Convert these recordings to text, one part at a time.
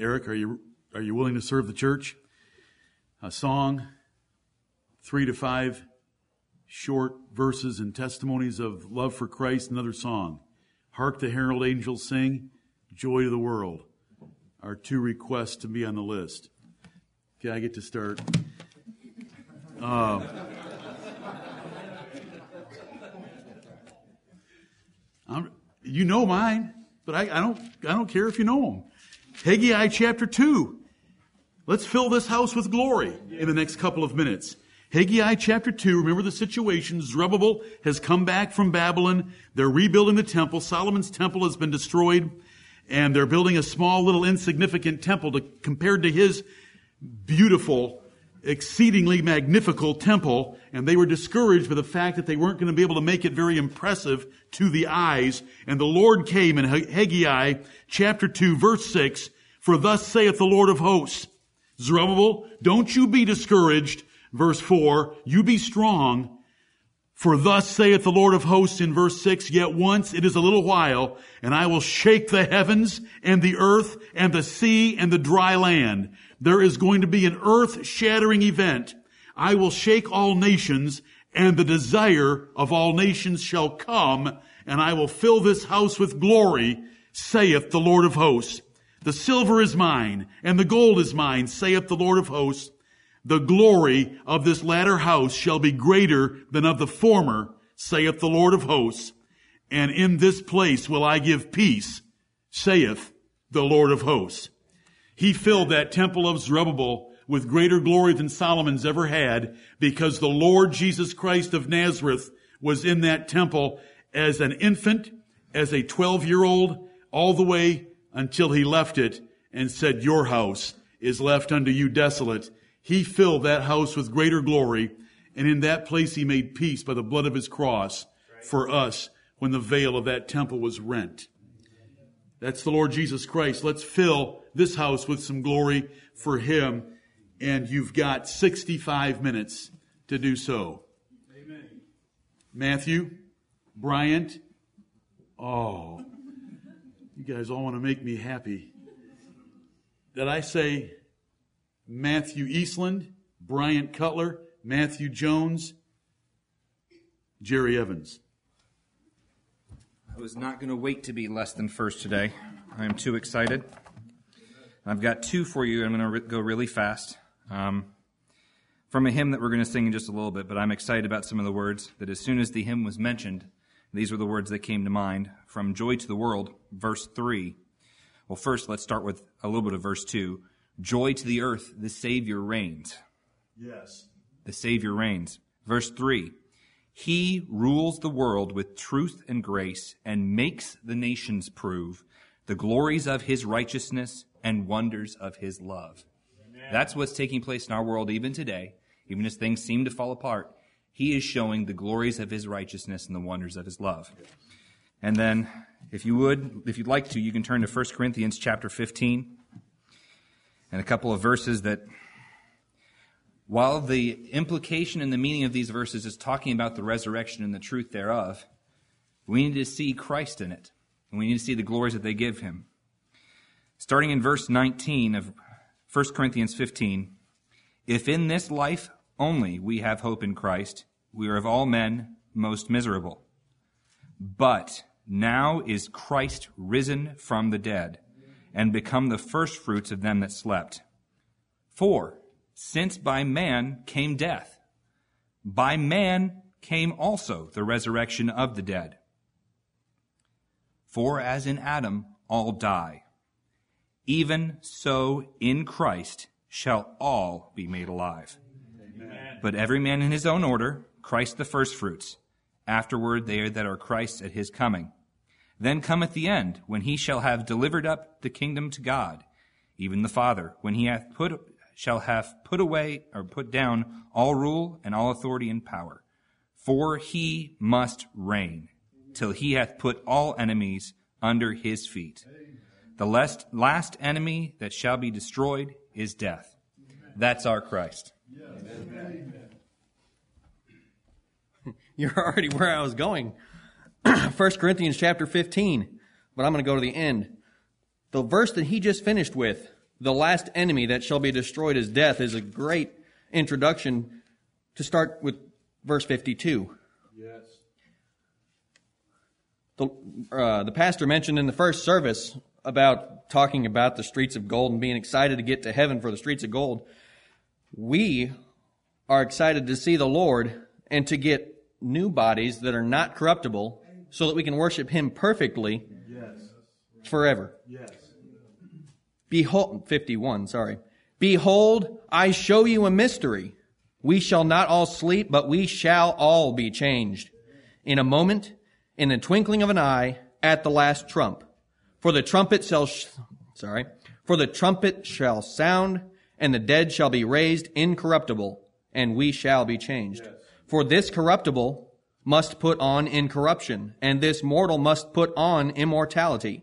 Eric, are you are you willing to serve the church? A song, three to five short verses and testimonies of love for Christ. Another song, "Hark the Herald Angels Sing," "Joy to the World," are two requests to be on the list. Okay, I get to start. Um, I'm, you know mine, but I, I, don't. I don't care if you know them. Haggai chapter two. Let's fill this house with glory in the next couple of minutes. Haggai chapter 2, remember the situation. Zerubbabel has come back from Babylon. They're rebuilding the temple. Solomon's temple has been destroyed. And they're building a small little insignificant temple to, compared to his beautiful, exceedingly magnificent temple. And they were discouraged by the fact that they weren't going to be able to make it very impressive to the eyes. And the Lord came in Haggai chapter 2 verse 6, For thus saith the Lord of hosts, Zerubbabel, don't you be discouraged. Verse 4, you be strong. For thus saith the Lord of hosts in verse 6, Yet once it is a little while, and I will shake the heavens and the earth and the sea and the dry land. There is going to be an earth shattering event. I will shake all nations and the desire of all nations shall come and I will fill this house with glory, saith the Lord of hosts. The silver is mine, and the gold is mine, saith the Lord of hosts. The glory of this latter house shall be greater than of the former, saith the Lord of hosts. And in this place will I give peace, saith the Lord of hosts. He filled that temple of Zerubbabel with greater glory than Solomon's ever had because the Lord Jesus Christ of Nazareth was in that temple as an infant, as a 12 year old, all the way until he left it and said, Your house is left unto you desolate. He filled that house with greater glory, and in that place he made peace by the blood of his cross for us when the veil of that temple was rent. That's the Lord Jesus Christ. Let's fill this house with some glory for him, and you've got 65 minutes to do so. Amen. Matthew, Bryant, oh, you guys all want to make me happy. Did I say Matthew Eastland, Bryant Cutler, Matthew Jones, Jerry Evans? I was not going to wait to be less than first today. I am too excited. I've got two for you. I'm going to re- go really fast. Um, from a hymn that we're going to sing in just a little bit, but I'm excited about some of the words that as soon as the hymn was mentioned, these were the words that came to mind from Joy to the World, verse 3. Well, first, let's start with a little bit of verse 2. Joy to the earth, the Savior reigns. Yes. The Savior reigns. Verse 3. He rules the world with truth and grace and makes the nations prove the glories of his righteousness and wonders of his love. Amen. That's what's taking place in our world even today, even as things seem to fall apart he is showing the glories of his righteousness and the wonders of his love. And then, if you would, if you'd like to, you can turn to 1 Corinthians chapter 15 and a couple of verses that, while the implication and the meaning of these verses is talking about the resurrection and the truth thereof, we need to see Christ in it. And we need to see the glories that they give him. Starting in verse 19 of 1 Corinthians 15, if in this life only we have hope in Christ, we are of all men most miserable. But now is Christ risen from the dead and become the firstfruits of them that slept. For since by man came death, by man came also the resurrection of the dead. For as in Adam all die, even so in Christ shall all be made alive. Amen. But every man in his own order, Christ the firstfruits. Afterward, they that are Christ's at his coming. Then cometh the end, when he shall have delivered up the kingdom to God, even the Father, when he hath put, shall have put away or put down all rule and all authority and power. For he must reign till he hath put all enemies under his feet. The last, last enemy that shall be destroyed is death. That's our Christ. You're already where I was going. 1 Corinthians chapter 15, but I'm going to go to the end. The verse that he just finished with, the last enemy that shall be destroyed is death is a great introduction to start with verse 52. Yes. The, uh, the pastor mentioned in the first service about talking about the streets of gold and being excited to get to heaven for the streets of gold. We are excited to see the Lord and to get new bodies that are not corruptible so that we can worship Him perfectly Yes. forever. Yes. Behold, 51, sorry. Behold, I show you a mystery. We shall not all sleep, but we shall all be changed. In a moment, in the twinkling of an eye, at the last trump. For the trumpet shall, sh- sorry, for the trumpet shall sound, and the dead shall be raised incorruptible, and we shall be changed. For this corruptible must put on incorruption, and this mortal must put on immortality.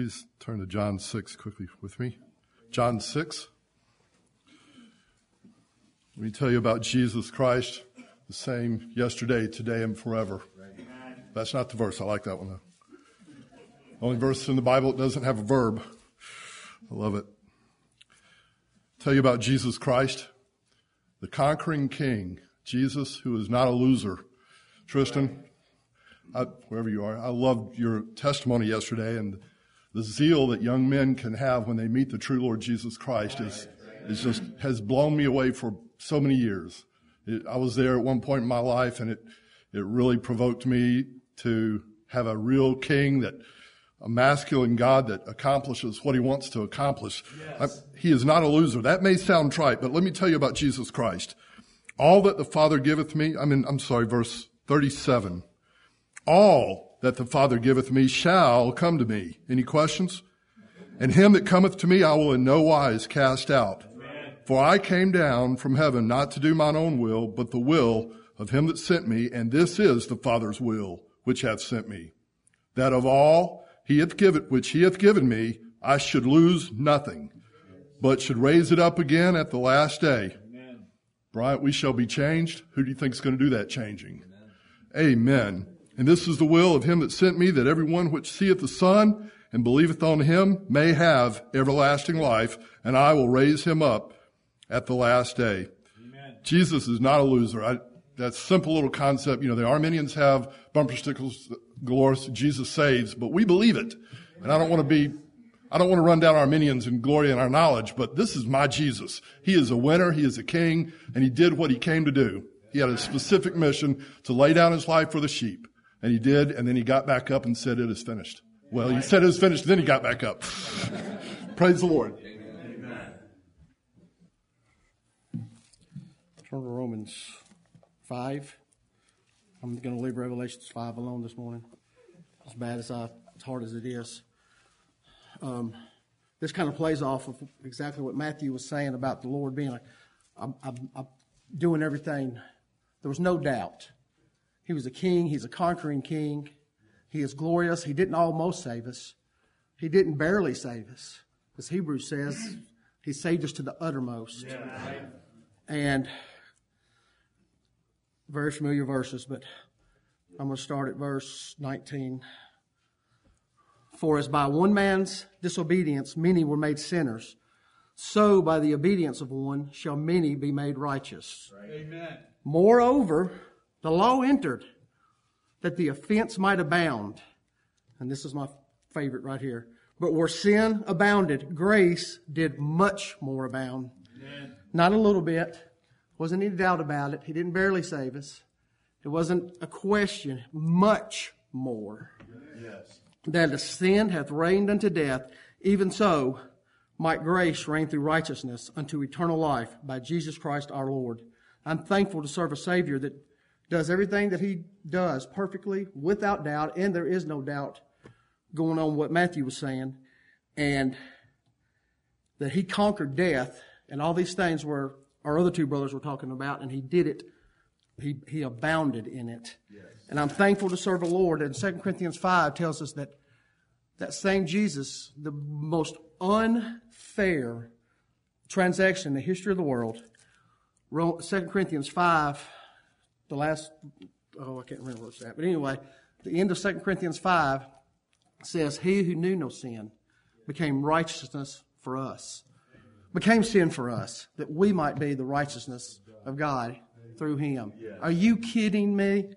Please turn to John 6 quickly with me. John 6. Let me tell you about Jesus Christ, the same yesterday, today, and forever. That's not the verse. I like that one though. Only verse in the Bible that doesn't have a verb. I love it. Tell you about Jesus Christ, the conquering king, Jesus who is not a loser. Tristan, I, wherever you are, I loved your testimony yesterday and the zeal that young men can have when they meet the true Lord Jesus Christ is, is just, has blown me away for so many years. It, I was there at one point in my life and it, it really provoked me to have a real king that, a masculine God that accomplishes what he wants to accomplish. I, he is not a loser. That may sound trite, but let me tell you about Jesus Christ. All that the Father giveth me, I mean, I'm sorry, verse 37. All that the Father giveth me shall come to me. Any questions? And him that cometh to me I will in no wise cast out. For I came down from heaven not to do mine own will, but the will of him that sent me, and this is the Father's will which hath sent me. That of all he hath given, which he hath given me, I should lose nothing, but should raise it up again at the last day. Bryant, we shall be changed. Who do you think is going to do that changing? Amen. And this is the will of him that sent me, that every one which seeth the Son and believeth on him may have everlasting life, and I will raise him up at the last day. Jesus is not a loser. I, that simple little concept, you know, the Arminians have bumper stickers galore, Jesus saves, but we believe it. And I don't want to be, I don't want to run down Arminians and glory in our knowledge, but this is my Jesus. He is a winner. He is a king and he did what he came to do. He had a specific mission to lay down his life for the sheep and he did. And then he got back up and said, it is finished. Well, he said it was finished. Then he got back up. Praise the Lord. Turn to Romans 5. I'm going to leave Revelations 5 alone this morning, as bad as I, as hard as it is. Um, this kind of plays off of exactly what Matthew was saying about the Lord being like, I'm, I'm, I'm doing everything. There was no doubt. He was a king. He's a conquering king. He is glorious. He didn't almost save us. He didn't barely save us. As Hebrews says, he saved us to the uttermost. And very familiar verses, but I'm going to start at verse 19. For as by one man's disobedience many were made sinners, so by the obedience of one shall many be made righteous. Amen. Moreover, the law entered that the offense might abound. And this is my favorite right here. But where sin abounded, grace did much more abound. Not a little bit. Wasn't any doubt about it. He didn't barely save us. It wasn't a question. Much more. Yes. That a sin hath reigned unto death, even so might grace reign through righteousness unto eternal life by Jesus Christ our Lord. I'm thankful to serve a Savior that does everything that he does perfectly, without doubt, and there is no doubt going on what Matthew was saying, and that he conquered death and all these things were our other two brothers were talking about, and he did it. He, he abounded in it. Yes. And I'm thankful to serve the Lord. And 2 Corinthians 5 tells us that that same Jesus, the most unfair transaction in the history of the world, 2 Corinthians 5, the last, oh, I can't remember what's that. But anyway, the end of 2 Corinthians 5 says, He who knew no sin became righteousness for us became sin for us that we might be the righteousness of God through him. Are you kidding me?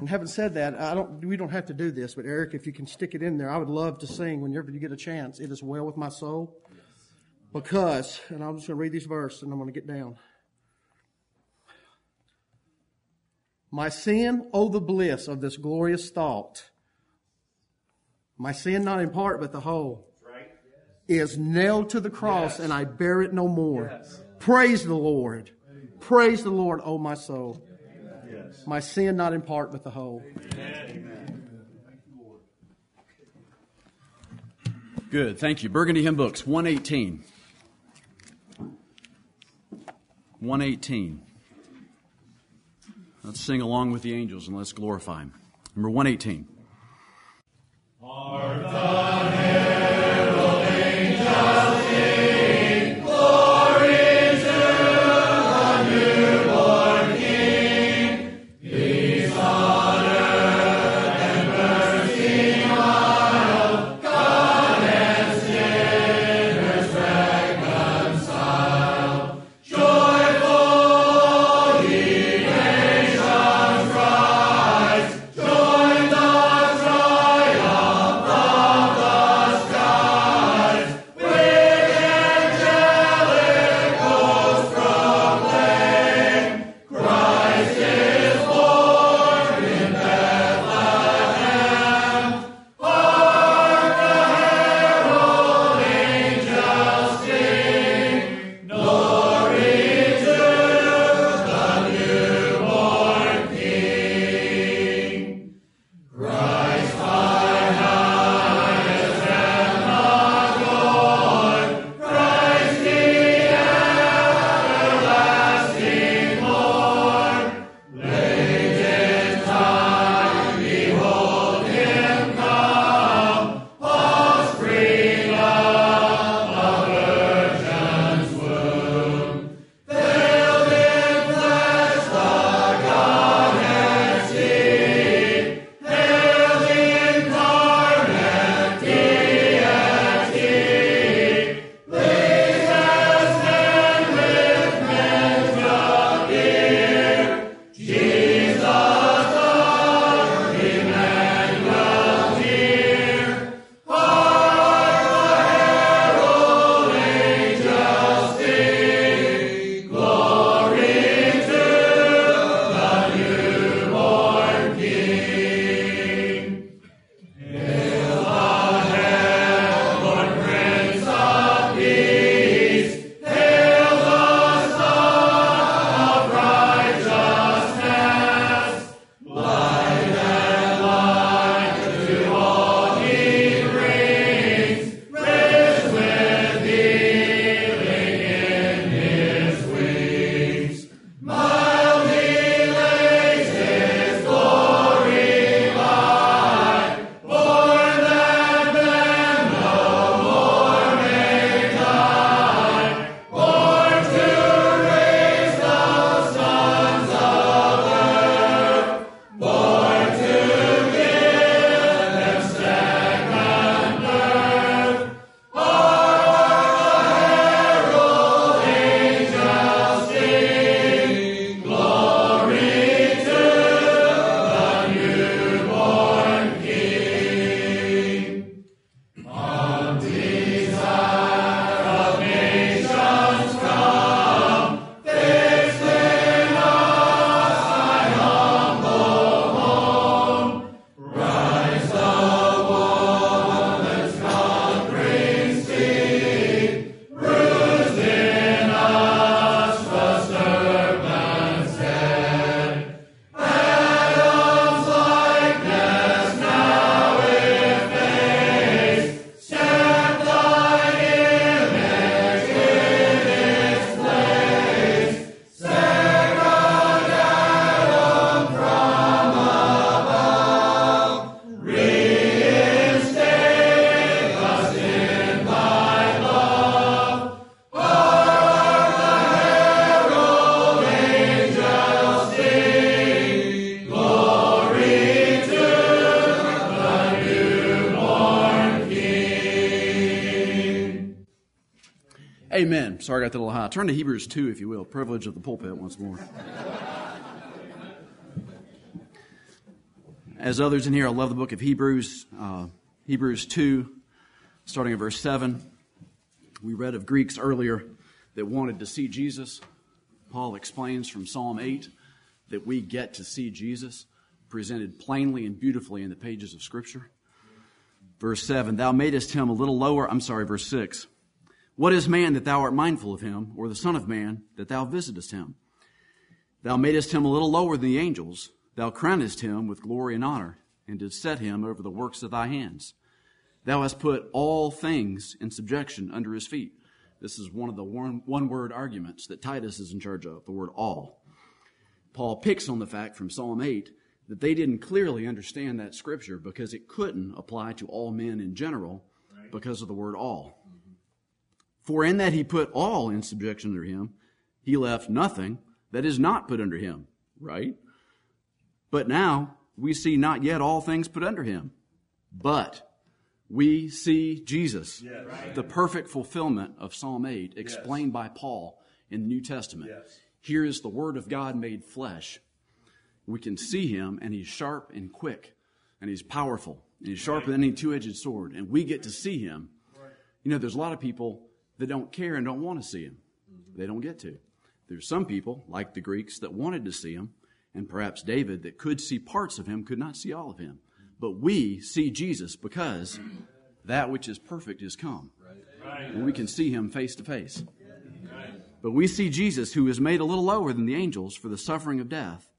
And having said that, I don't, we don't have to do this, but Eric, if you can stick it in there, I would love to sing whenever you get a chance. It is well with my soul. Because, and I'm just going to read this verse and I'm going to get down. My sin, oh, the bliss of this glorious thought. My sin not in part, but the whole is nailed to the cross yes. and I bear it no more. Yes. Praise the Lord. Praise the Lord, O oh my soul. Yes. My sin not in part, but the whole. Good. Thank you. Burgundy Hymn Books, 118. 118. Let's sing along with the angels and let's glorify Him. Number 118. Sorry I got that a little high. Turn to Hebrews 2, if you will. Privilege of the pulpit once more. As others in here, I love the book of Hebrews. Uh, Hebrews 2, starting at verse 7. We read of Greeks earlier that wanted to see Jesus. Paul explains from Psalm 8 that we get to see Jesus presented plainly and beautifully in the pages of Scripture. Verse 7 Thou madest him a little lower. I'm sorry, verse 6. What is man that thou art mindful of him, or the Son of Man that thou visitest him? Thou madest him a little lower than the angels. Thou crownest him with glory and honor, and didst set him over the works of thy hands. Thou hast put all things in subjection under his feet. This is one of the one, one word arguments that Titus is in charge of, the word all. Paul picks on the fact from Psalm 8 that they didn't clearly understand that scripture because it couldn't apply to all men in general because of the word all. For in that he put all in subjection under him, he left nothing that is not put under him, right? But now we see not yet all things put under him, but we see Jesus, yes. the perfect fulfillment of Psalm 8, explained yes. by Paul in the New Testament. Yes. Here is the Word of God made flesh. We can see him, and he's sharp and quick, and he's powerful, and he's sharper than any two edged sword, and we get to see him. You know, there's a lot of people that don't care and don't want to see him. Mm-hmm. They don't get to. There's some people, like the Greeks, that wanted to see him, and perhaps David, that could see parts of him, could not see all of him. But we see Jesus because that which is perfect is come. And we can see him face to face. But we see Jesus, who is made a little lower than the angels for the suffering of death,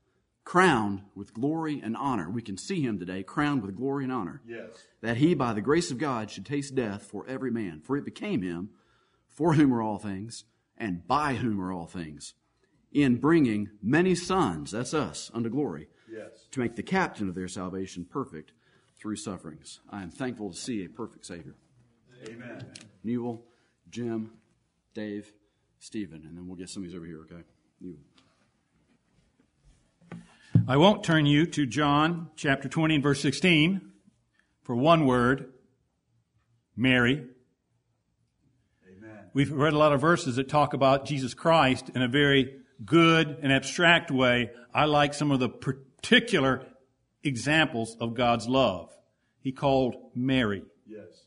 crowned with glory and honor. We can see him today, crowned with glory and honor. Yes. That he, by the grace of God, should taste death for every man. For it became him, for whom are all things, and by whom are all things, in bringing many sons, that's us, unto glory, yes. to make the captain of their salvation perfect through sufferings. I am thankful to see a perfect Savior. Amen. Newell, Jim, Dave, Stephen, and then we'll get some of these over here, okay? Newell. I won't turn you to John chapter 20 and verse 16 for one word Mary. We've read a lot of verses that talk about Jesus Christ in a very good and abstract way. I like some of the particular examples of God's love. He called Mary. Yes.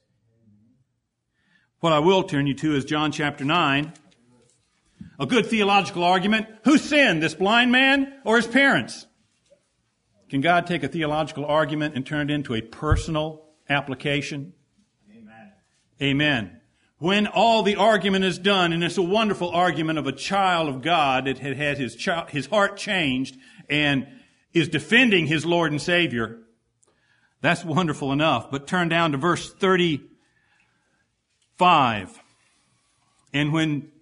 What I will turn you to is John chapter 9. A good theological argument. Who sinned, this blind man or his parents? Can God take a theological argument and turn it into a personal application? Amen. Amen. When all the argument is done, and it's a wonderful argument of a child of God that had had his, child, his heart changed and is defending his Lord and Savior, that's wonderful enough. But turn down to verse 35. And when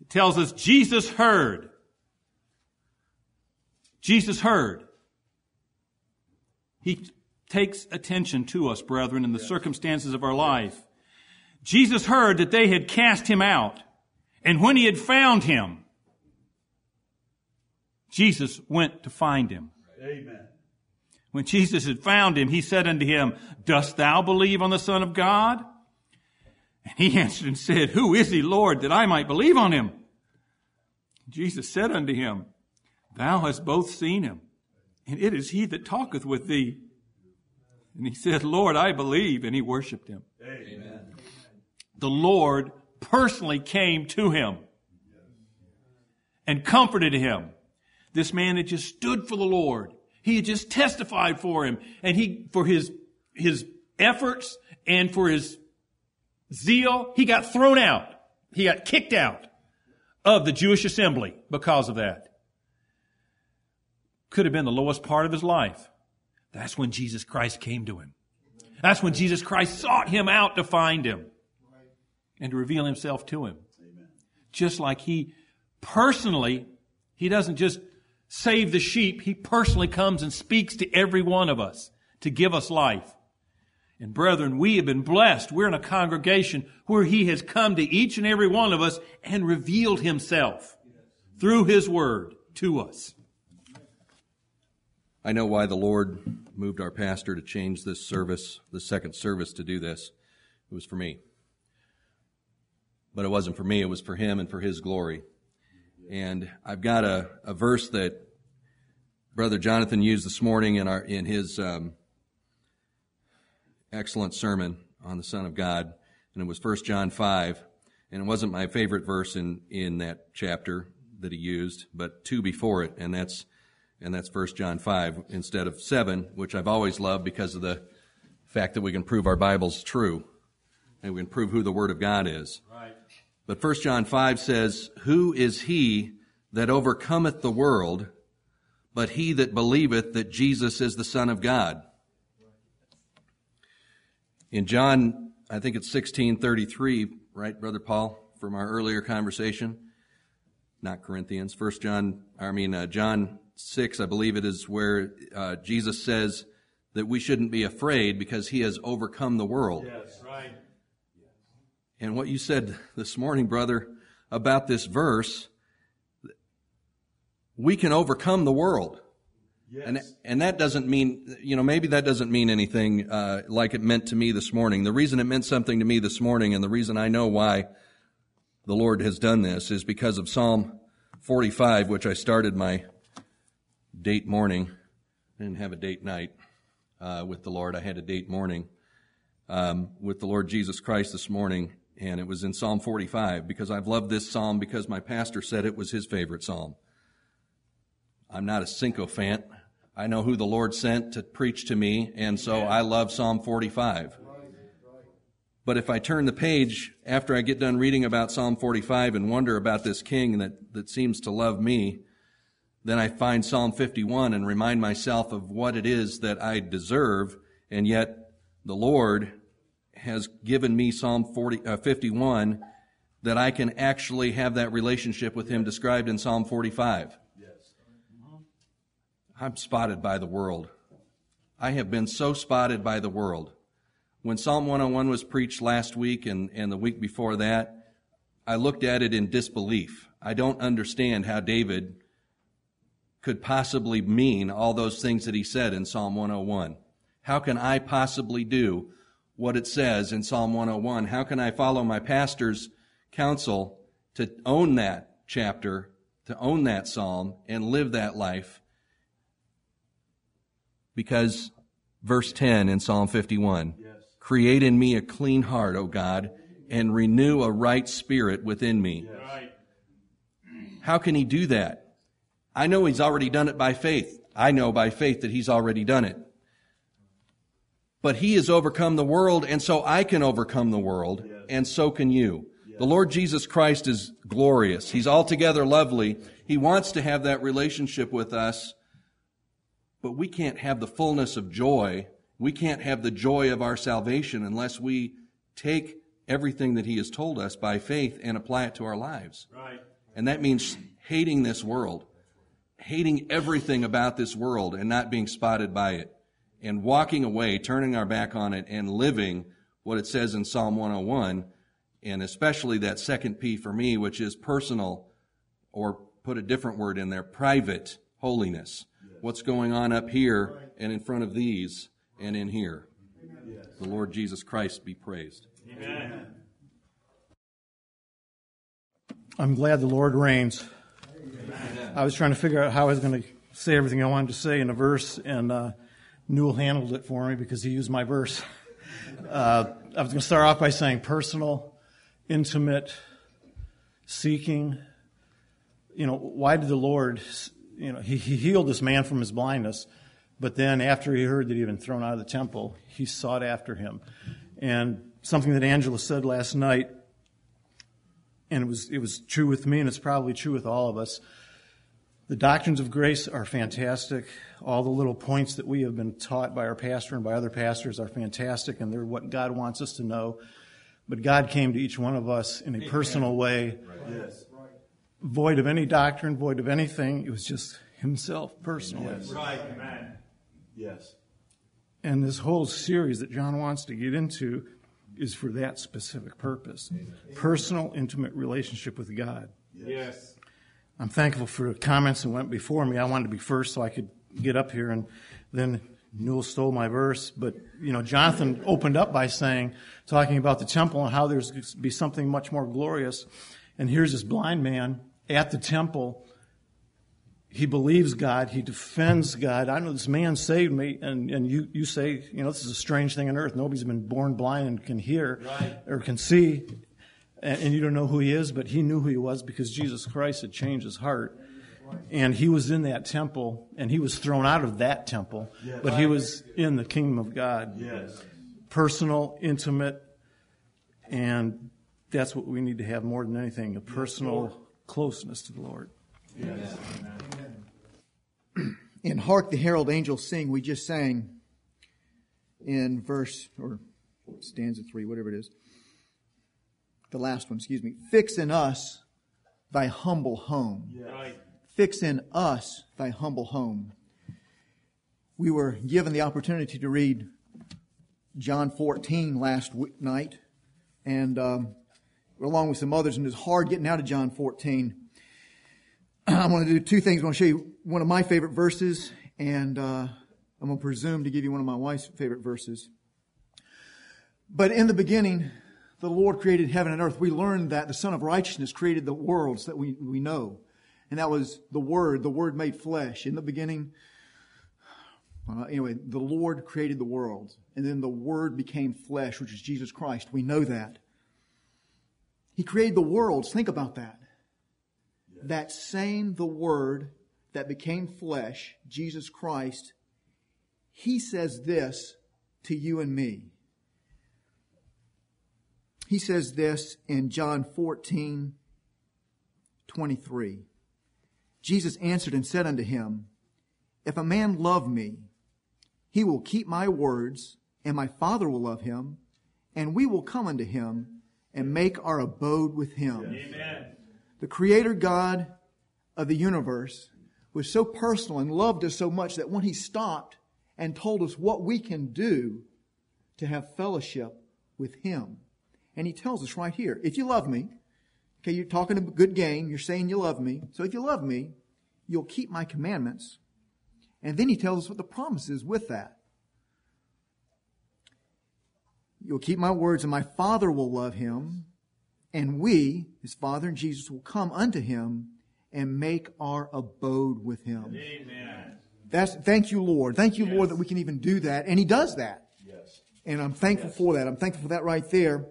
it tells us Jesus heard, Jesus heard. He takes attention to us, brethren, in the circumstances of our life. Jesus heard that they had cast him out. And when he had found him, Jesus went to find him. Amen. When Jesus had found him, he said unto him, Dost thou believe on the Son of God? And he answered and said, Who is he, Lord, that I might believe on him? Jesus said unto him, Thou hast both seen him, and it is he that talketh with thee. And he said, Lord, I believe, and he worshiped him. Amen the Lord personally came to him and comforted him. This man had just stood for the Lord. He had just testified for him and he, for his, his efforts and for his zeal, he got thrown out. He got kicked out of the Jewish assembly because of that. Could have been the lowest part of his life. That's when Jesus Christ came to him. That's when Jesus Christ sought him out to find him and to reveal himself to him. Amen. Just like he personally, he doesn't just save the sheep, he personally comes and speaks to every one of us to give us life. And brethren, we have been blessed. We're in a congregation where he has come to each and every one of us and revealed himself through his word to us. I know why the Lord moved our pastor to change this service, the second service, to do this. It was for me. But it wasn't for me. It was for him and for his glory. And I've got a, a verse that Brother Jonathan used this morning in our in his um, excellent sermon on the Son of God, and it was 1 John five, and it wasn't my favorite verse in in that chapter that he used, but two before it, and that's and that's 1 John five instead of seven, which I've always loved because of the fact that we can prove our Bible's true, and we can prove who the Word of God is. Right. But 1 John 5 says, Who is he that overcometh the world, but he that believeth that Jesus is the Son of God? In John, I think it's 1633, right, Brother Paul, from our earlier conversation? Not Corinthians. First John, I mean, uh, John 6, I believe it is where uh, Jesus says that we shouldn't be afraid because he has overcome the world. Yes, right. And what you said this morning, brother, about this verse, we can overcome the world. Yes. And, and that doesn't mean, you know, maybe that doesn't mean anything uh, like it meant to me this morning. The reason it meant something to me this morning and the reason I know why the Lord has done this is because of Psalm 45, which I started my date morning. I didn't have a date night uh, with the Lord. I had a date morning um, with the Lord Jesus Christ this morning, and it was in Psalm 45 because I've loved this psalm because my pastor said it was his favorite psalm. I'm not a sycophant. I know who the Lord sent to preach to me, and so I love Psalm 45. But if I turn the page after I get done reading about Psalm 45 and wonder about this king that, that seems to love me, then I find Psalm 51 and remind myself of what it is that I deserve, and yet the Lord has given me Psalm 40, uh, 51 that I can actually have that relationship with Him described in Psalm 45. Yes. I'm spotted by the world. I have been so spotted by the world. When Psalm 101 was preached last week and, and the week before that, I looked at it in disbelief. I don't understand how David could possibly mean all those things that he said in Psalm 101. How can I possibly do what it says in Psalm 101? How can I follow my pastor's counsel to own that chapter, to own that psalm, and live that life? Because verse 10 in Psalm 51 yes. Create in me a clean heart, O God, and renew a right spirit within me. Yes. How can he do that? I know he's already done it by faith. I know by faith that he's already done it but he has overcome the world, and so I can overcome the world, and so can you. The Lord Jesus Christ is glorious. He's altogether lovely. He wants to have that relationship with us, but we can't have the fullness of joy. We can't have the joy of our salvation unless we take everything that He has told us by faith and apply it to our lives. Right. And that means hating this world, hating everything about this world and not being spotted by it and walking away, turning our back on it, and living what it says in Psalm 101, and especially that second P for me, which is personal, or put a different word in there, private holiness. What's going on up here and in front of these and in here. The Lord Jesus Christ be praised. Amen. I'm glad the Lord reigns. Amen. I was trying to figure out how I was going to say everything I wanted to say in a verse, and uh, Newell handled it for me because he used my verse. Uh, I was going to start off by saying personal, intimate, seeking. You know, why did the Lord, you know, he, he healed this man from his blindness, but then after he heard that he had been thrown out of the temple, he sought after him. And something that Angela said last night, and it was, it was true with me, and it's probably true with all of us. The doctrines of grace are fantastic. All the little points that we have been taught by our pastor and by other pastors are fantastic, and they're what God wants us to know. But God came to each one of us in a personal way, yes. void of any doctrine, void of anything. It was just Himself personally. Yes. Right, amen. Yes. And this whole series that John wants to get into is for that specific purpose personal, intimate relationship with God. Yes. I'm thankful for the comments that went before me. I wanted to be first so I could get up here and then Newell stole my verse, but you know, Jonathan opened up by saying, talking about the temple and how there's going to be something much more glorious. And here's this blind man at the temple. He believes God. He defends God. I know this man saved me, and, and you, you say, you know, this is a strange thing on earth. Nobody's been born blind and can hear right. or can see, and, and you don't know who he is, but he knew who he was because Jesus Christ had changed his heart. And he was in that temple, and he was thrown out of that temple, yes. but he was in the kingdom of God. Yes. Personal, intimate, and that's what we need to have more than anything a personal yes, closeness to the Lord. Yes. In Hark the Herald Angels Sing, we just sang in verse, or stanza three, whatever it is. The last one, excuse me. Fix in us thy humble home. Yes. Right. Fix in us thy humble home. We were given the opportunity to read John 14 last night, and um, along with some others, and it's hard getting out of John 14. I'm going to do two things. I'm going to show you one of my favorite verses, and uh, I'm going to presume to give you one of my wife's favorite verses. But in the beginning, the Lord created heaven and earth. We learned that the Son of Righteousness created the worlds that we, we know and that was the Word, the Word made flesh. In the beginning, uh, anyway, the Lord created the world, and then the Word became flesh, which is Jesus Christ. We know that. He created the worlds. Think about that. Yes. That same, the Word that became flesh, Jesus Christ, He says this to you and me. He says this in John 14, 23. Jesus answered and said unto him, If a man love me, he will keep my words, and my Father will love him, and we will come unto him and make our abode with him. Amen. The Creator God of the universe was so personal and loved us so much that when he stopped and told us what we can do to have fellowship with him, and he tells us right here, if you love me, Okay, you're talking a good game. You're saying you love me. So if you love me, you'll keep my commandments. And then he tells us what the promise is with that. You'll keep my words, and my Father will love him, and we, his Father and Jesus, will come unto him and make our abode with him. Amen. That's thank you, Lord. Thank you, yes. Lord, that we can even do that. And he does that. Yes. And I'm thankful yes. for that. I'm thankful for that right there.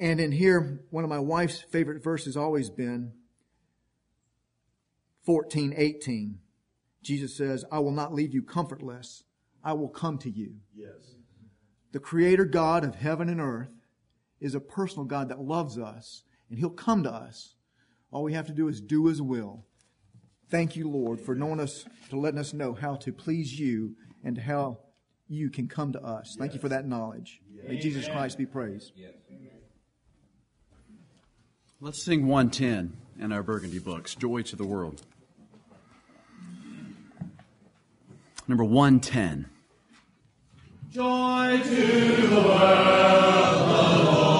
And in here, one of my wife's favorite verses always been 14, 18. Jesus says, I will not leave you comfortless. I will come to you. Yes. The creator God of heaven and earth is a personal God that loves us and he'll come to us. All we have to do is do his will. Thank you, Lord, for knowing us, to letting us know how to please you and how you can come to us. Thank you for that knowledge. May Jesus Christ be praised. Yes. Let's sing 110 in our Burgundy books Joy to the World. Number 110. Joy to the world, Charlie,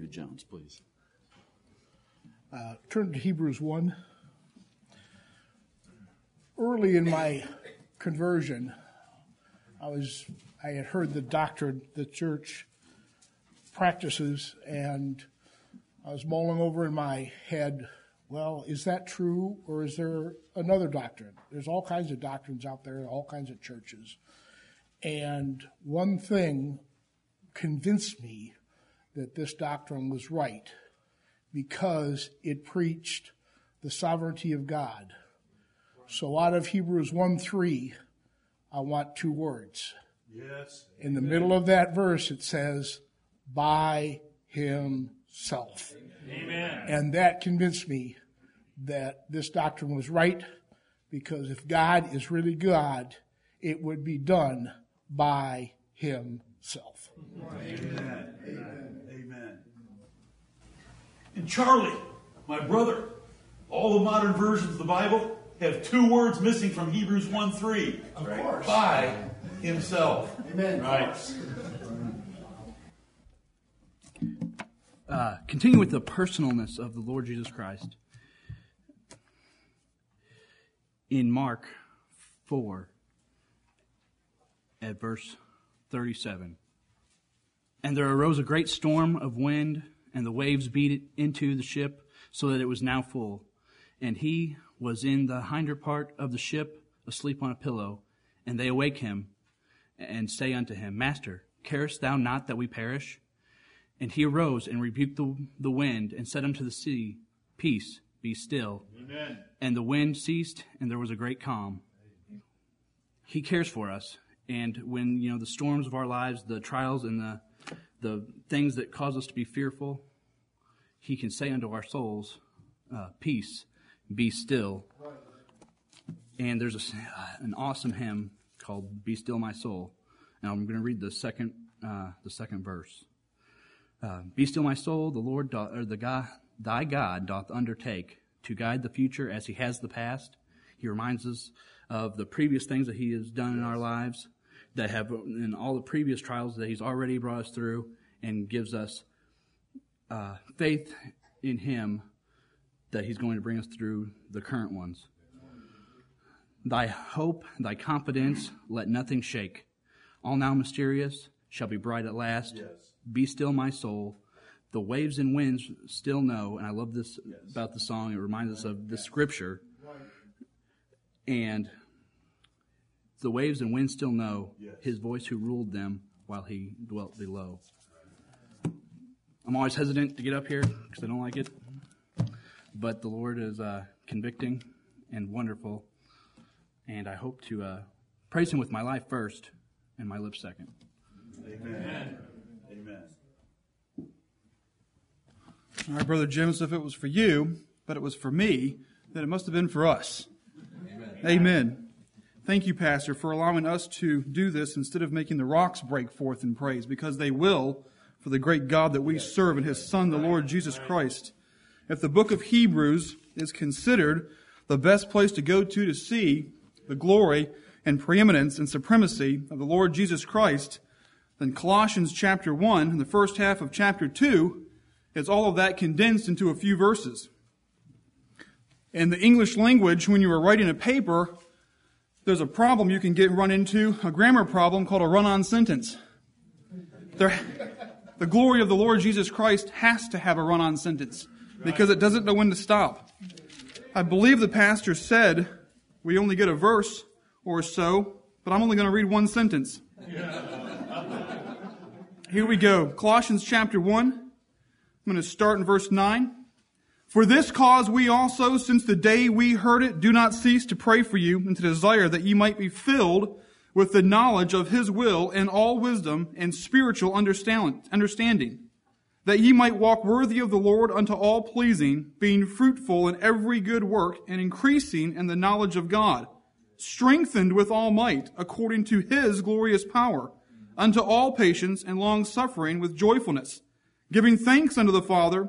David Jones, please. Uh, turn to Hebrews 1. Early in my conversion, I was I had heard the doctrine the church practices, and I was mulling over in my head, well, is that true, or is there another doctrine? There's all kinds of doctrines out there, all kinds of churches. And one thing convinced me that this doctrine was right because it preached the sovereignty of God. So out of Hebrews 1 3, I want two words. Yes. In the middle of that verse, it says, by himself. Amen. And that convinced me that this doctrine was right because if God is really God, it would be done by himself. Amen. Amen. Amen. And Charlie, my brother, all the modern versions of the Bible have two words missing from Hebrews 1 3. Of course. By himself. Amen. Right. Uh, continue with the personalness of the Lord Jesus Christ. In Mark 4, at verse 37. And there arose a great storm of wind, and the waves beat it into the ship, so that it was now full. And he was in the hinder part of the ship, asleep on a pillow. And they awake him, and say unto him, Master, carest thou not that we perish? And he arose and rebuked the, the wind, and said unto the sea, Peace, be still. Amen. And the wind ceased, and there was a great calm. He cares for us. And when, you know, the storms of our lives, the trials and the, the things that cause us to be fearful, he can say unto our souls, uh, Peace, be still. And there's a, an awesome hymn called "Be Still, My Soul." Now I'm going to read the second uh, the second verse. Uh, Be still, my soul. The Lord, or the God, thy God, doth undertake to guide the future as He has the past. He reminds us of the previous things that He has done in our lives, that have in all the previous trials that He's already brought us through, and gives us uh, faith in Him that He's going to bring us through the current ones. Thy hope, thy confidence, let nothing shake. All now mysterious shall be bright at last. Yes. Be still, my soul. The waves and winds still know, and I love this about the song. It reminds us of the scripture. And the waves and wind still know his voice who ruled them while he dwelt below. I'm always hesitant to get up here because I don't like it. But the Lord is uh, convicting and wonderful. And I hope to uh, praise him with my life first and my lips second. Amen. Amen. All right, Brother James, if it was for you, but it was for me, then it must have been for us. Amen. Amen. Thank you, Pastor, for allowing us to do this instead of making the rocks break forth in praise, because they will for the great God that we serve and His Son, the Lord Jesus Christ. If the book of Hebrews is considered the best place to go to to see the glory and preeminence and supremacy of the Lord Jesus Christ, then Colossians chapter 1 and the first half of chapter 2 is all of that condensed into a few verses. In the English language, when you are writing a paper, there's a problem you can get run into, a grammar problem called a run-on sentence. There, the glory of the Lord Jesus Christ has to have a run-on sentence because it doesn't know when to stop. I believe the pastor said we only get a verse or so, but I'm only going to read one sentence. Here we go. Colossians chapter 1. I'm going to start in verse 9. For this cause we also, since the day we heard it, do not cease to pray for you and to desire that ye might be filled with the knowledge of his will and all wisdom and spiritual understanding, that ye might walk worthy of the Lord unto all pleasing, being fruitful in every good work and increasing in the knowledge of God, strengthened with all might according to his glorious power, unto all patience and long suffering with joyfulness, giving thanks unto the Father,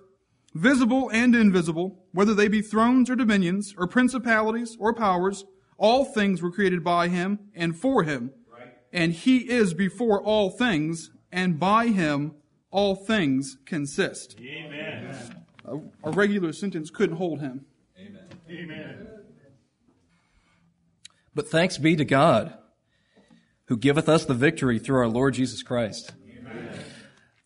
visible and invisible, whether they be thrones or dominions or principalities or powers, all things were created by him and for him. And he is before all things, and by him all things consist. Amen. A, a regular sentence couldn't hold him. Amen. Amen. But thanks be to God, who giveth us the victory through our Lord Jesus Christ.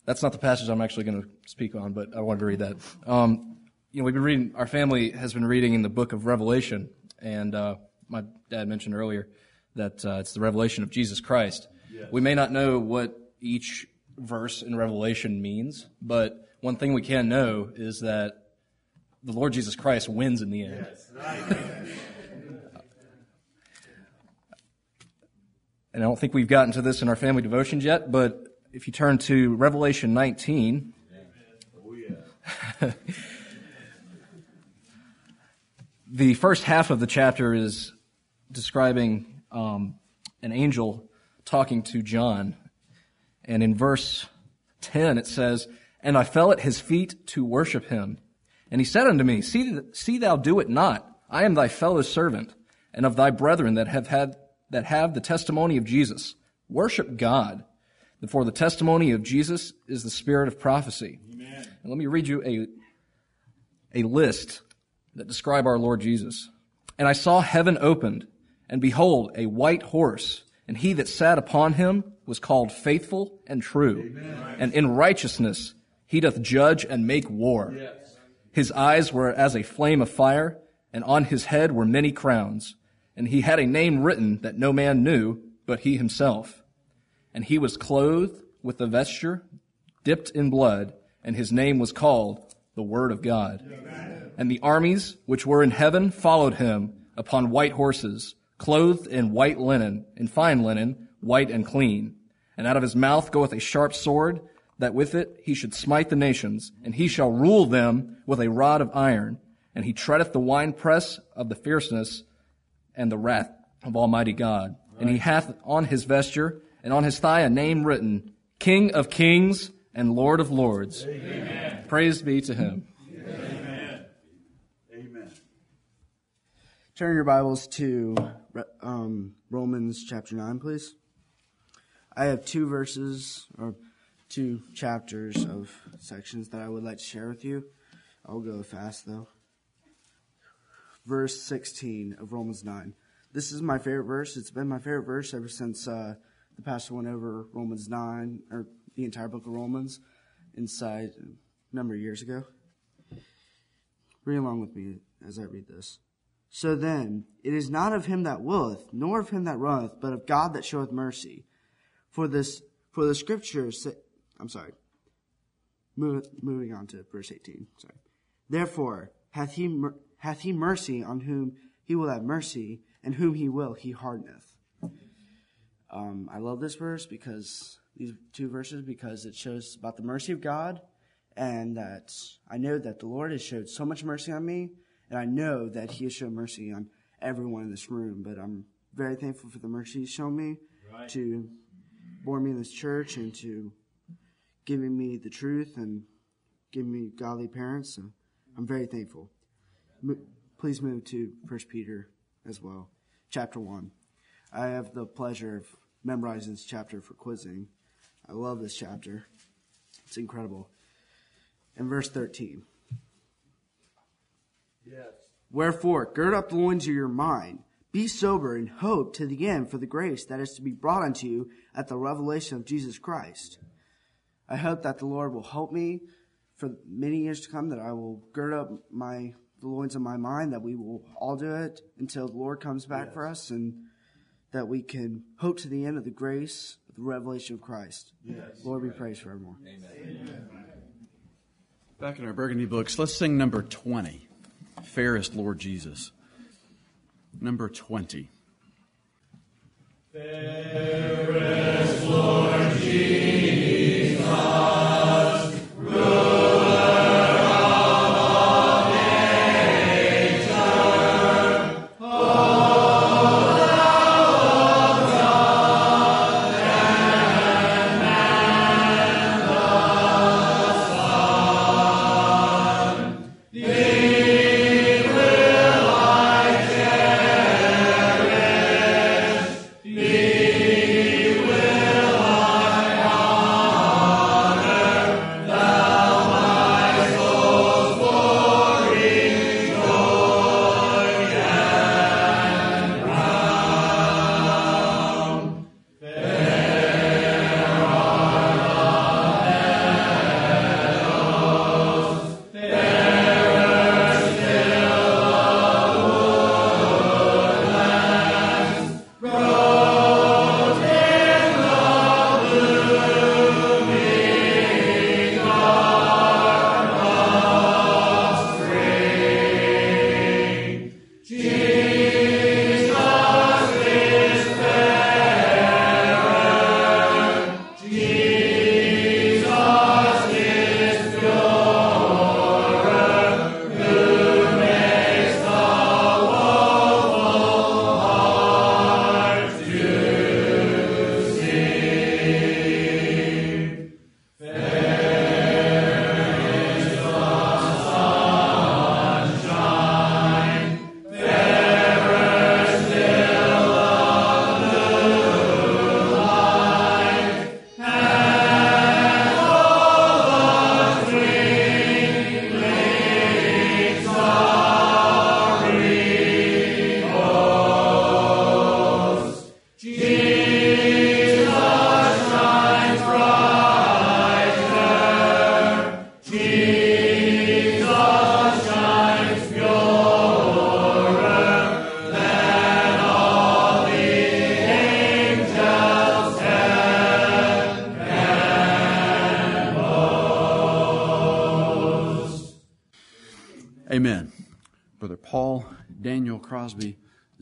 That's not the passage I'm actually going to speak on, but I wanted to read that. Um, you know, we've been reading, our family has been reading in the book of Revelation, and uh, my dad mentioned earlier that uh, it's the revelation of Jesus Christ. Yes. We may not know what each verse in Revelation means, but one thing we can know is that the Lord Jesus Christ wins in the end. and I don't think we've gotten to this in our family devotions yet, but if you turn to Revelation 19, the first half of the chapter is describing um, an angel talking to John. And in verse 10, it says, And I fell at his feet to worship him. And he said unto me, See, see thou do it not. I am thy fellow servant, and of thy brethren that have had that have the testimony of Jesus. Worship God. For the testimony of Jesus is the spirit of prophecy. Amen. And let me read you a, a list that describe our Lord Jesus. And I saw heaven opened, and behold, a white horse, and he that sat upon him was called faithful and true. Amen. And in righteousness he doth judge and make war. Yes. His eyes were as a flame of fire, and on his head were many crowns. And he had a name written that no man knew but he himself. And he was clothed with a vesture dipped in blood, and his name was called the Word of God. Amen. And the armies which were in heaven followed him upon white horses, clothed in white linen, in fine linen, white and clean. And out of his mouth goeth a sharp sword, that with it he should smite the nations, and he shall rule them with a rod of iron. And he treadeth the winepress of the fierceness and the wrath of Almighty God. Right. And he hath on his vesture and on his thigh a name written, King of Kings and Lord of Lords. Amen. Praise be to him. Amen. Amen. Turn your Bibles to um, Romans chapter 9, please. I have two verses, or two chapters of sections that I would like to share with you. I'll go fast though verse 16 of Romans 9. This is my favorite verse. It's been my favorite verse ever since uh, the pastor went over Romans 9, or the entire book of Romans, inside a number of years ago. Read along with me as I read this. So then, it is not of him that willeth, nor of him that runneth, but of God that showeth mercy. For this, for the scriptures, I'm sorry, moving on to verse 18, sorry. Therefore, hath he hath he mercy on whom he will have mercy, and whom he will he hardeneth. Um, I love this verse because these two verses because it shows about the mercy of God, and that I know that the Lord has showed so much mercy on me, and I know that He has shown mercy on everyone in this room. But I'm very thankful for the mercy He's shown me right. to born me in this church and to giving me the truth and giving me godly parents. So I'm very thankful. Please move to First Peter as well, chapter 1. I have the pleasure of memorizing this chapter for quizzing. I love this chapter, it's incredible. In verse 13. Yes. Wherefore, gird up the loins of your mind, be sober, and hope to the end for the grace that is to be brought unto you at the revelation of Jesus Christ. I hope that the Lord will help me for many years to come, that I will gird up my the loins of my mind, that we will all do it until the Lord comes back yes. for us, and that we can hope to the end of the grace of the revelation of Christ. Yes. Lord, we praise forevermore. Amen. Back in our Burgundy books, let's sing number 20, Fairest Lord Jesus. Number 20. Fairest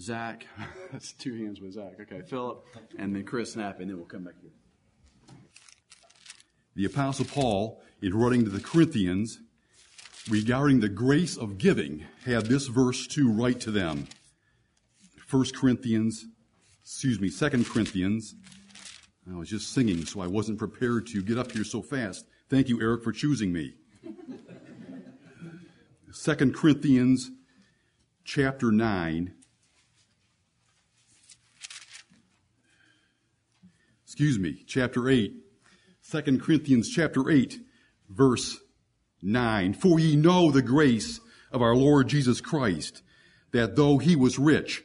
Zach. That's two hands with Zach. Okay, Philip, and then Chris Snap, and then we'll come back here. The Apostle Paul, in writing to the Corinthians regarding the grace of giving, had this verse to write to them. 1 Corinthians, excuse me, 2 Corinthians. I was just singing, so I wasn't prepared to get up here so fast. Thank you, Eric, for choosing me. 2 Corinthians chapter 9. Excuse me, chapter 8. 2 Corinthians chapter 8, verse 9. For ye know the grace of our Lord Jesus Christ, that though he was rich,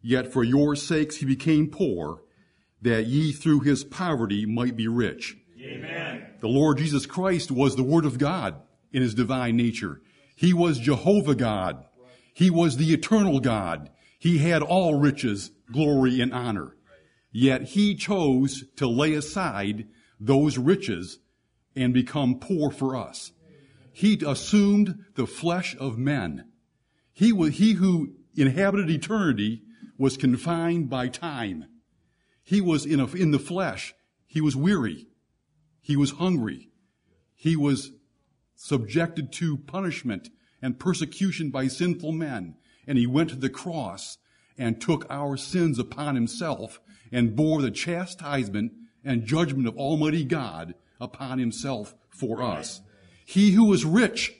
yet for your sakes he became poor, that ye through his poverty might be rich. Amen. The Lord Jesus Christ was the Word of God in his divine nature. He was Jehovah God. He was the eternal God. He had all riches, glory, and honor. Yet he chose to lay aside those riches and become poor for us. He assumed the flesh of men. He, was, he who inhabited eternity was confined by time. He was in, a, in the flesh. He was weary. He was hungry. He was subjected to punishment and persecution by sinful men. And he went to the cross and took our sins upon himself and bore the chastisement and judgment of Almighty God upon himself for us. He who was rich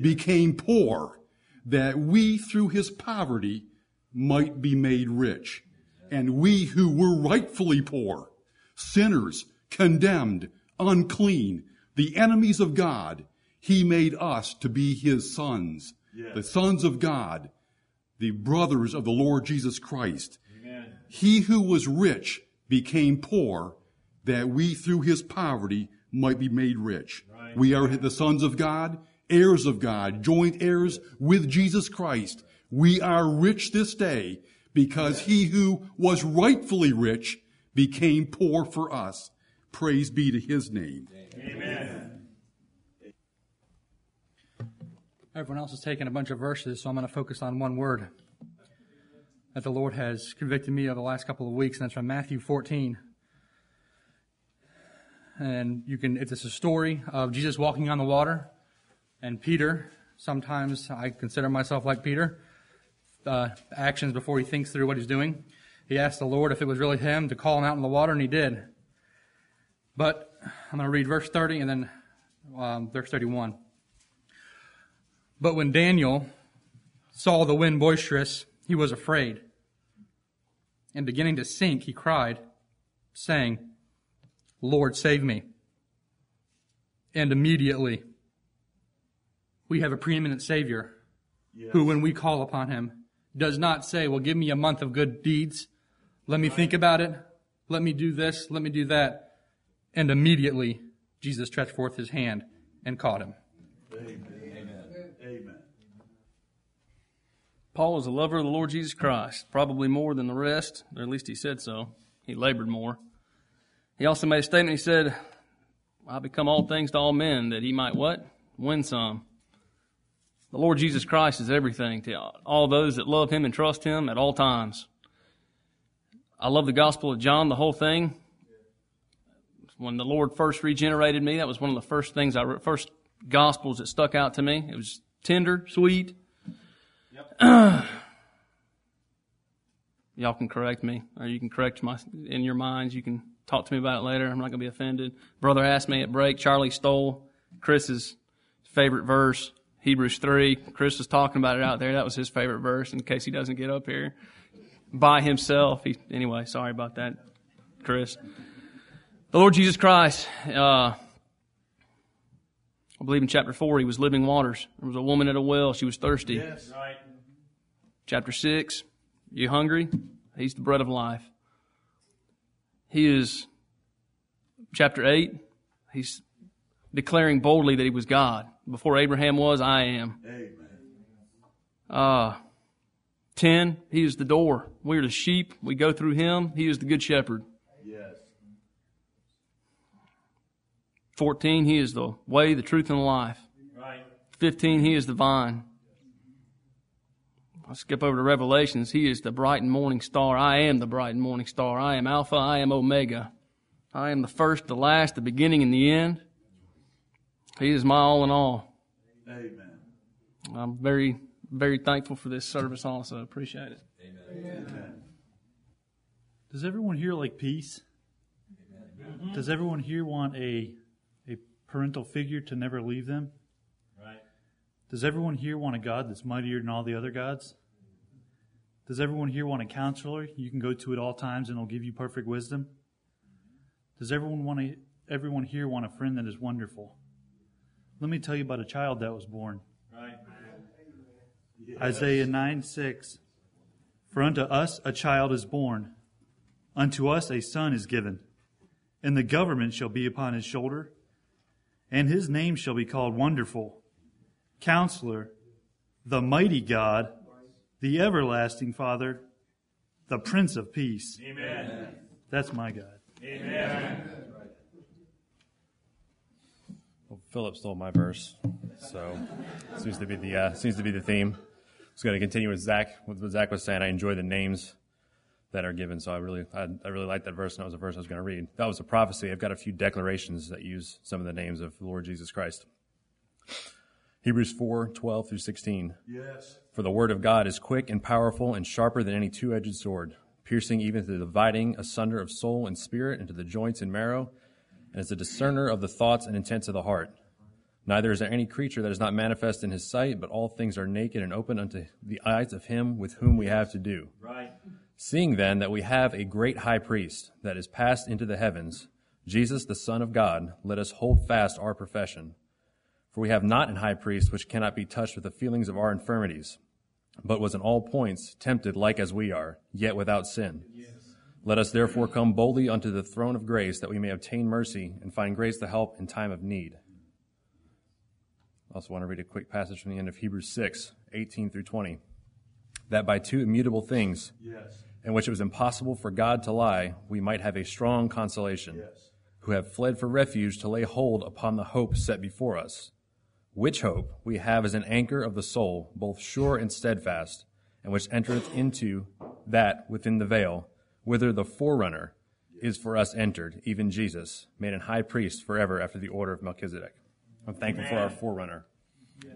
became poor that we through his poverty might be made rich. And we who were rightfully poor, sinners, condemned, unclean, the enemies of God, he made us to be his sons, the sons of God, the brothers of the Lord Jesus Christ. Amen. He who was rich became poor that we through his poverty might be made rich. Right. We are the sons of God, heirs of God, joint heirs with Jesus Christ. We are rich this day because he who was rightfully rich became poor for us. Praise be to his name. Amen. Everyone else has taken a bunch of verses, so I'm going to focus on one word that the Lord has convicted me of the last couple of weeks, and that's from Matthew 14. And you can, it's a story of Jesus walking on the water, and Peter, sometimes I consider myself like Peter, uh, actions before he thinks through what he's doing. He asked the Lord if it was really him to call him out in the water, and he did. But I'm going to read verse 30 and then um, verse 31. But when Daniel saw the wind boisterous, he was afraid. And beginning to sink, he cried, saying, Lord, save me. And immediately, we have a preeminent Savior who, when we call upon him, does not say, Well, give me a month of good deeds. Let me think about it. Let me do this. Let me do that. And immediately, Jesus stretched forth his hand and caught him. Amen. Paul was a lover of the Lord Jesus Christ, probably more than the rest, or at least he said so. He labored more. He also made a statement. He said, I become all things to all men that he might what? Win some. The Lord Jesus Christ is everything to all those that love him and trust him at all times. I love the Gospel of John, the whole thing. When the Lord first regenerated me, that was one of the first things I first Gospels that stuck out to me. It was tender, sweet. Y'all can correct me, or you can correct my in your minds. You can talk to me about it later. I'm not going to be offended. Brother asked me at break. Charlie stole Chris's favorite verse, Hebrews three. Chris was talking about it out there. That was his favorite verse. In case he doesn't get up here by himself. He, anyway, sorry about that, Chris. The Lord Jesus Christ. Uh, I believe in chapter 4, he was living waters. There was a woman at a well. She was thirsty. Yes. Right. Chapter 6, you hungry? He's the bread of life. He is, chapter 8, he's declaring boldly that he was God. Before Abraham was, I am. Amen. Uh, 10, he is the door. We are the sheep. We go through him. He is the good shepherd. Yes. 14, he is the way, the truth, and the life. Right. 15, he is the vine. I'll skip over to Revelations. He is the bright and morning star. I am the bright and morning star. I am Alpha. I am Omega. I am the first, the last, the beginning, and the end. He is my all in all. Amen. I'm very, very thankful for this service also. Appreciate it. Amen. Does everyone here like peace? Does everyone here want a a parental figure to never leave them? Does everyone here want a God that's mightier than all the other gods? Does everyone here want a counselor you can go to at all times and it'll give you perfect wisdom? Does everyone want a, everyone here want a friend that is wonderful? Let me tell you about a child that was born. Right. Isaiah 9 6. For unto us a child is born, unto us a son is given, and the government shall be upon his shoulder, and his name shall be called Wonderful, Counselor, the Mighty God, the Everlasting Father, the Prince of Peace. Amen. That's my God. Amen. Well, Philip stole my verse, so seems to be the uh, seems to be the theme. I was going to continue with Zach. With what Zach was saying, I enjoy the names that are given, so I really I, I really like that verse, and that was the verse I was going to read. That was a prophecy. I've got a few declarations that use some of the names of the Lord Jesus Christ. Hebrews 4, 12 through 16. Yes. For the word of God is quick and powerful and sharper than any two-edged sword, piercing even to the dividing asunder of soul and spirit into the joints and marrow, and is a discerner of the thoughts and intents of the heart. Neither is there any creature that is not manifest in his sight, but all things are naked and open unto the eyes of him with whom we have to do. Right. Seeing then that we have a great high priest that is passed into the heavens, Jesus the Son of God, let us hold fast our profession. For we have not an high priest which cannot be touched with the feelings of our infirmities, but was in all points tempted like as we are, yet without sin. Let us therefore come boldly unto the throne of grace that we may obtain mercy and find grace to help in time of need. I also want to read a quick passage from the end of Hebrews 6, 18 through 20. That by two immutable things, Yes. in which it was impossible for God to lie, we might have a strong consolation, Yes. who have fled for refuge to lay hold upon the hope set before us, which hope we have as an anchor of the soul, both sure and steadfast, and which entereth into that within the veil, whither the forerunner is for us entered, even Jesus, made an high priest forever after the order of Melchizedek. I'm thankful for our forerunner. Yes.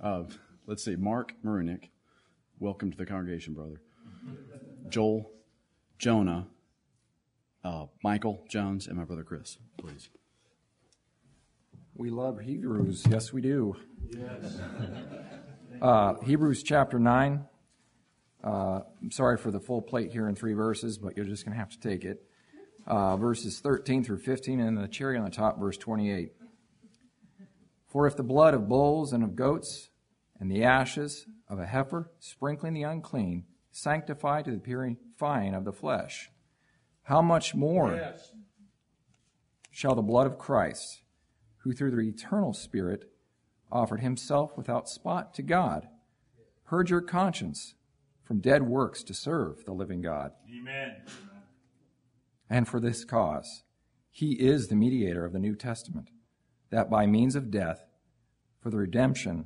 Uh, let's see, Mark Marunik, welcome to the congregation, brother. Joel, Jonah, uh, Michael Jones, and my brother Chris, please. We love Hebrews. Yes, we do. Yes. Uh, Hebrews chapter 9. Uh, I'm sorry for the full plate here in three verses, but you're just going to have to take it. Uh, verses 13 through 15, and the cherry on the top, verse 28. For if the blood of bulls and of goats and the ashes of a heifer, sprinkling the unclean, sanctify to the purifying of the flesh, how much more Yes. shall the blood of Christ, who through the eternal Spirit offered himself without spot to God, purge your conscience from dead works to serve the living God? Amen. And for this cause, he is the mediator of the New Testament, that by means of death, for the redemption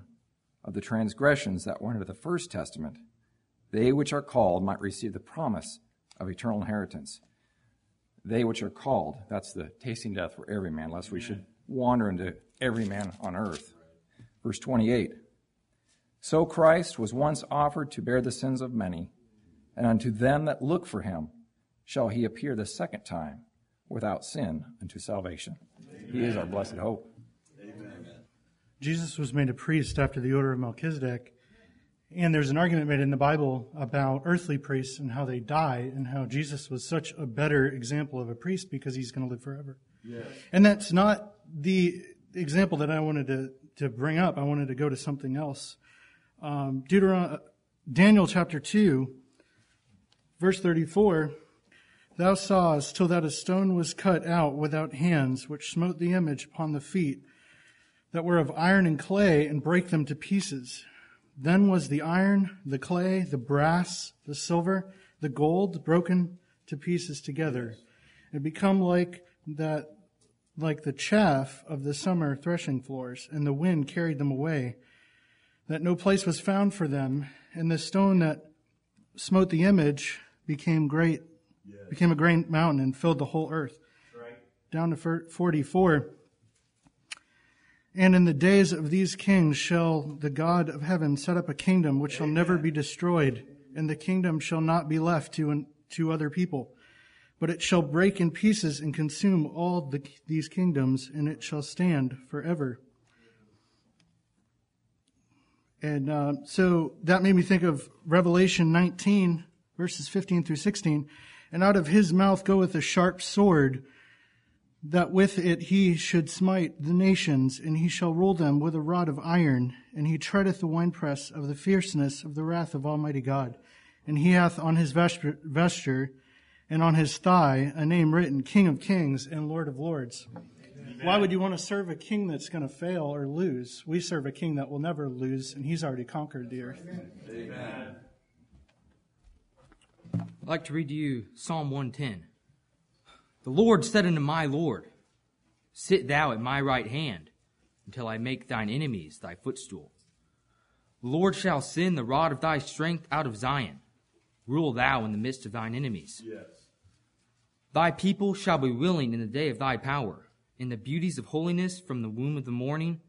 of the transgressions that were under the First Testament, they which are called might receive the promise of eternal inheritance. They which are called, that's the tasting death for every man, lest we should wander into every man on earth. Verse 28 So Christ was once offered to bear the sins of many, and unto them that look for him shall he appear the second time without sin unto salvation. He is our blessed hope. Jesus was made a priest after the order of Melchizedek. And there's an argument made in the Bible about earthly priests and how they die, and how Jesus was such a better example of a priest because he's going to live forever. Yes. And that's not the example that I wanted to, to bring up. I wanted to go to something else. Um, Deuteron- Daniel chapter 2, verse 34 Thou sawest till that a stone was cut out without hands, which smote the image upon the feet, that were of iron and clay, and brake them to pieces. Then was the iron, the clay, the brass, the silver, the gold broken to pieces together, and become like that, like the chaff of the summer threshing floors, and the wind carried them away. that no place was found for them, and the stone that smote the image became great, became a great mountain and filled the whole earth. Down to 44. And in the days of these kings shall the God of heaven set up a kingdom which shall never be destroyed, and the kingdom shall not be left to, to other people, but it shall break in pieces and consume all the, these kingdoms, and it shall stand forever. And uh, so that made me think of Revelation 19, verses 15 through 16. And out of his mouth goeth a sharp sword, that with it he should smite the nations, and he shall rule them with a rod of iron, and he treadeth the winepress of the fierceness of the wrath of Almighty God. And he hath on his vesture and on his thigh a name written, King of Kings and Lord of Lords. Amen. Why would you want to serve a king that's going to fail or lose? We serve a king that will never lose, and he's already conquered the earth. Amen. I'd like to read to you Psalm 110. The Lord said unto my Lord, Sit thou at my right hand until I make thine enemies thy footstool. The Lord shall send the rod of thy strength out of Zion. Rule thou in the midst of thine enemies. Yes. Thy people shall be willing in the day of thy power. In the beauties of holiness from the womb of the morning,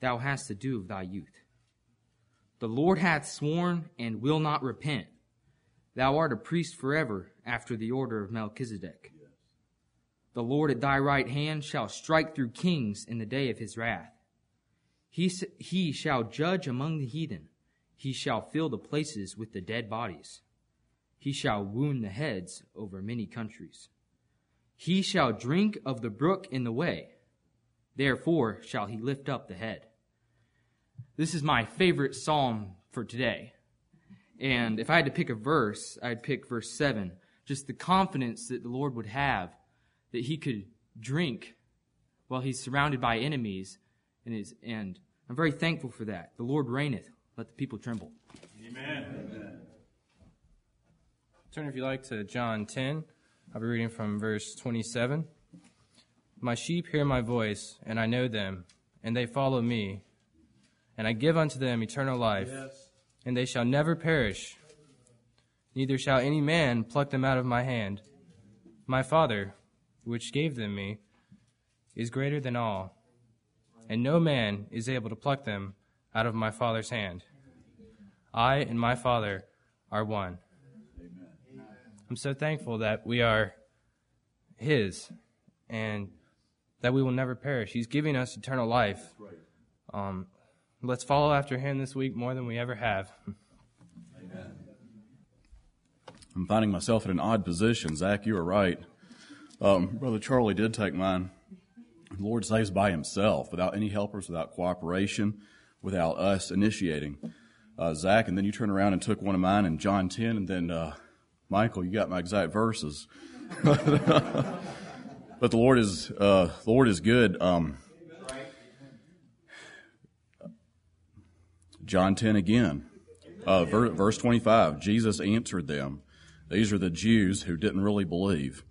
thou hast the dew of thy youth. The Lord hath sworn and will not repent. Thou art a priest forever after the order of Melchizedek. The Lord at thy right hand shall strike through kings in the day of his wrath. He, he shall judge among the heathen. He shall fill the places with the dead bodies. He shall wound the heads over many countries. He shall drink of the brook in the way. Therefore shall he lift up the head. This is my favorite psalm for today. And if I had to pick a verse, I'd pick verse 7. Just the confidence that the Lord would have that he could drink while he's surrounded by enemies. And, his, and I'm very thankful for that. The Lord reigneth. Let the people tremble. Amen. Turn, if you like, to John 10. I'll be reading from verse 27. My sheep hear my voice, and I know them, and they follow me. And I give unto them eternal life, yes. and they shall never perish, neither shall any man pluck them out of my hand. My Father, which gave them me, is greater than all, and no man is able to pluck them out of my Father's hand. I and my Father are one. I'm so thankful that we are His and that we will never perish. He's giving us eternal life. Um, let's follow after Him this week more than we ever have. I'm finding myself in an odd position. Zach, you were right. Um, Brother Charlie did take mine. The Lord saves by himself without any helpers, without cooperation, without us initiating. Uh, Zach, and then you turn around and took one of mine in John 10, and then uh, Michael, you got my exact verses. but the Lord is uh, the Lord is good. Um, John 10 again, uh, verse 25. Jesus answered them. These are the Jews who didn't really believe.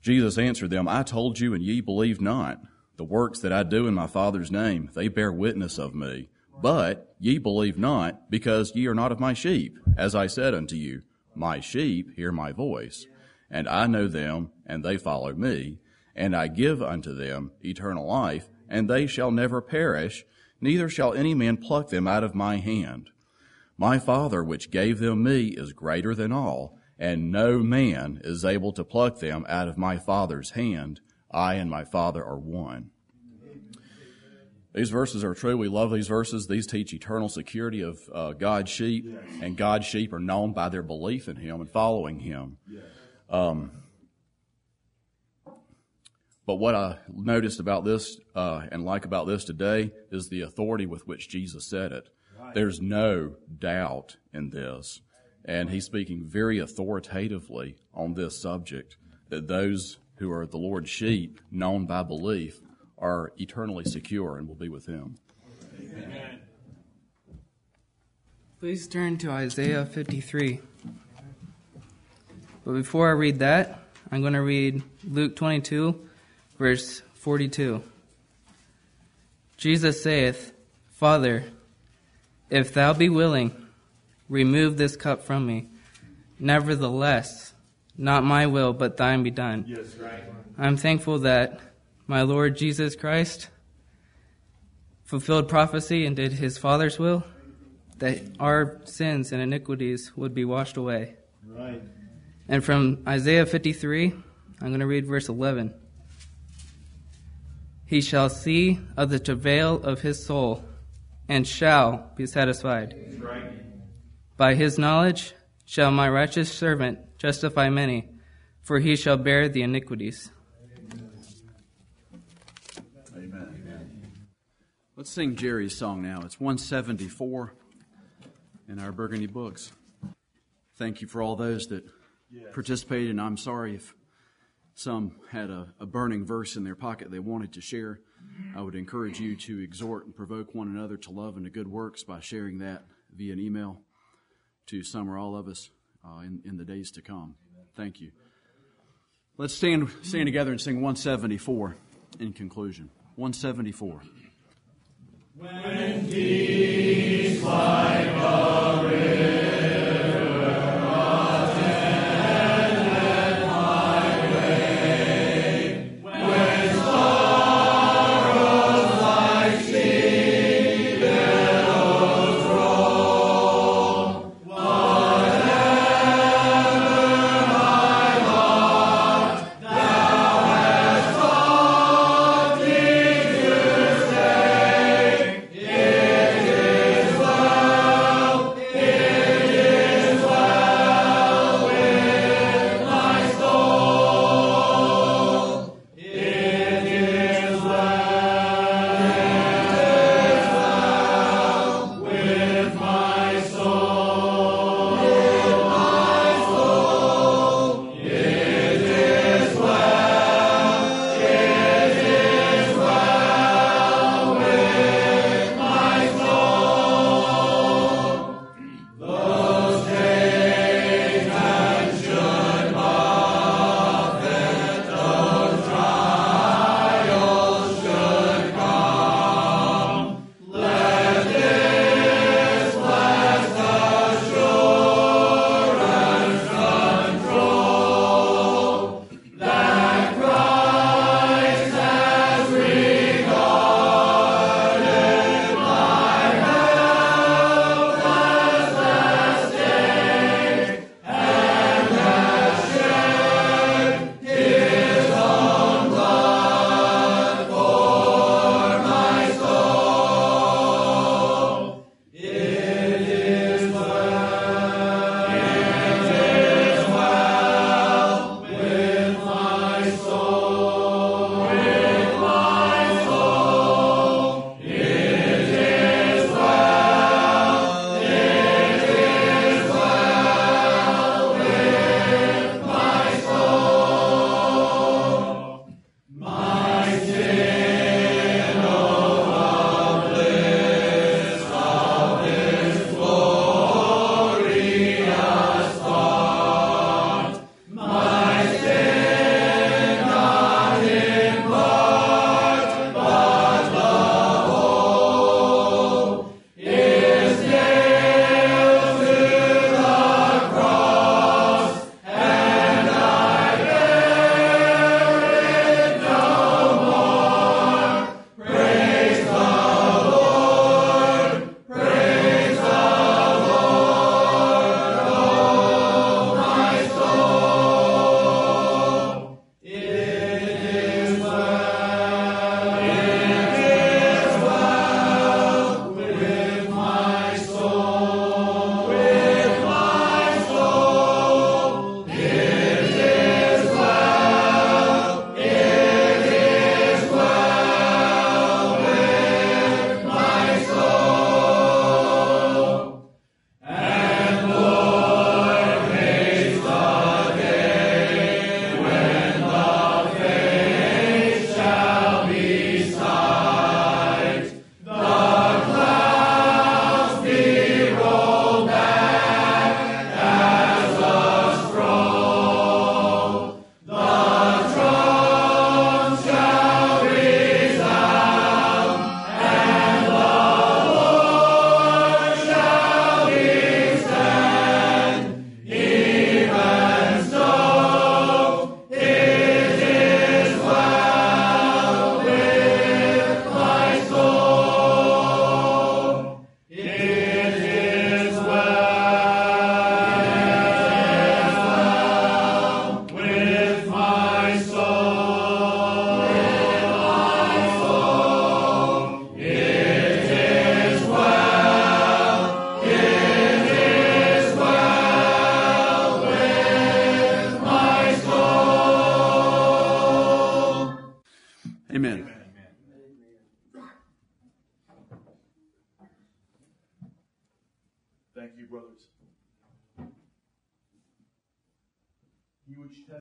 Jesus answered them, I told you, and ye believe not. The works that I do in my Father's name, they bear witness of me. But ye believe not, because ye are not of my sheep. As I said unto you, my sheep hear my voice, and I know them, and they follow me, and I give unto them eternal life, and they shall never perish, neither shall any man pluck them out of my hand. My Father, which gave them me, is greater than all, and no man is able to pluck them out of my Father's hand. I and my Father are one. These verses are true. We love these verses. These teach eternal security of uh, God's sheep, and God's sheep are known by their belief in Him and following Him. Um, but what I noticed about this uh, and like about this today is the authority with which Jesus said it. There's no doubt in this. And he's speaking very authoritatively on this subject that those who are the Lord's sheep, known by belief, are eternally secure and will be with him. Amen. Please turn to Isaiah 53. But before I read that, I'm going to read Luke 22, verse 42. Jesus saith, Father, If thou be willing, remove this cup from me. Nevertheless, not my will, but thine be done. Yes, right. I'm thankful that my Lord Jesus Christ fulfilled prophecy and did his Father's will, that our sins and iniquities would be washed away. Right. And from Isaiah 53, I'm going to read verse 11. He shall see of the travail of his soul and shall be satisfied. Right. By his knowledge shall my righteous servant justify many, for he shall bear the iniquities. Let's sing Jerry's song now. It's 174 in our Burgundy books. Thank you for all those that participated, and I'm sorry if some had a, a burning verse in their pocket they wanted to share. I would encourage you to exhort and provoke one another to love and to good works by sharing that via an email to some or all of us uh, in, in the days to come. Thank you. Let's stand, stand together and sing 174 in conclusion. 174. When peace like a river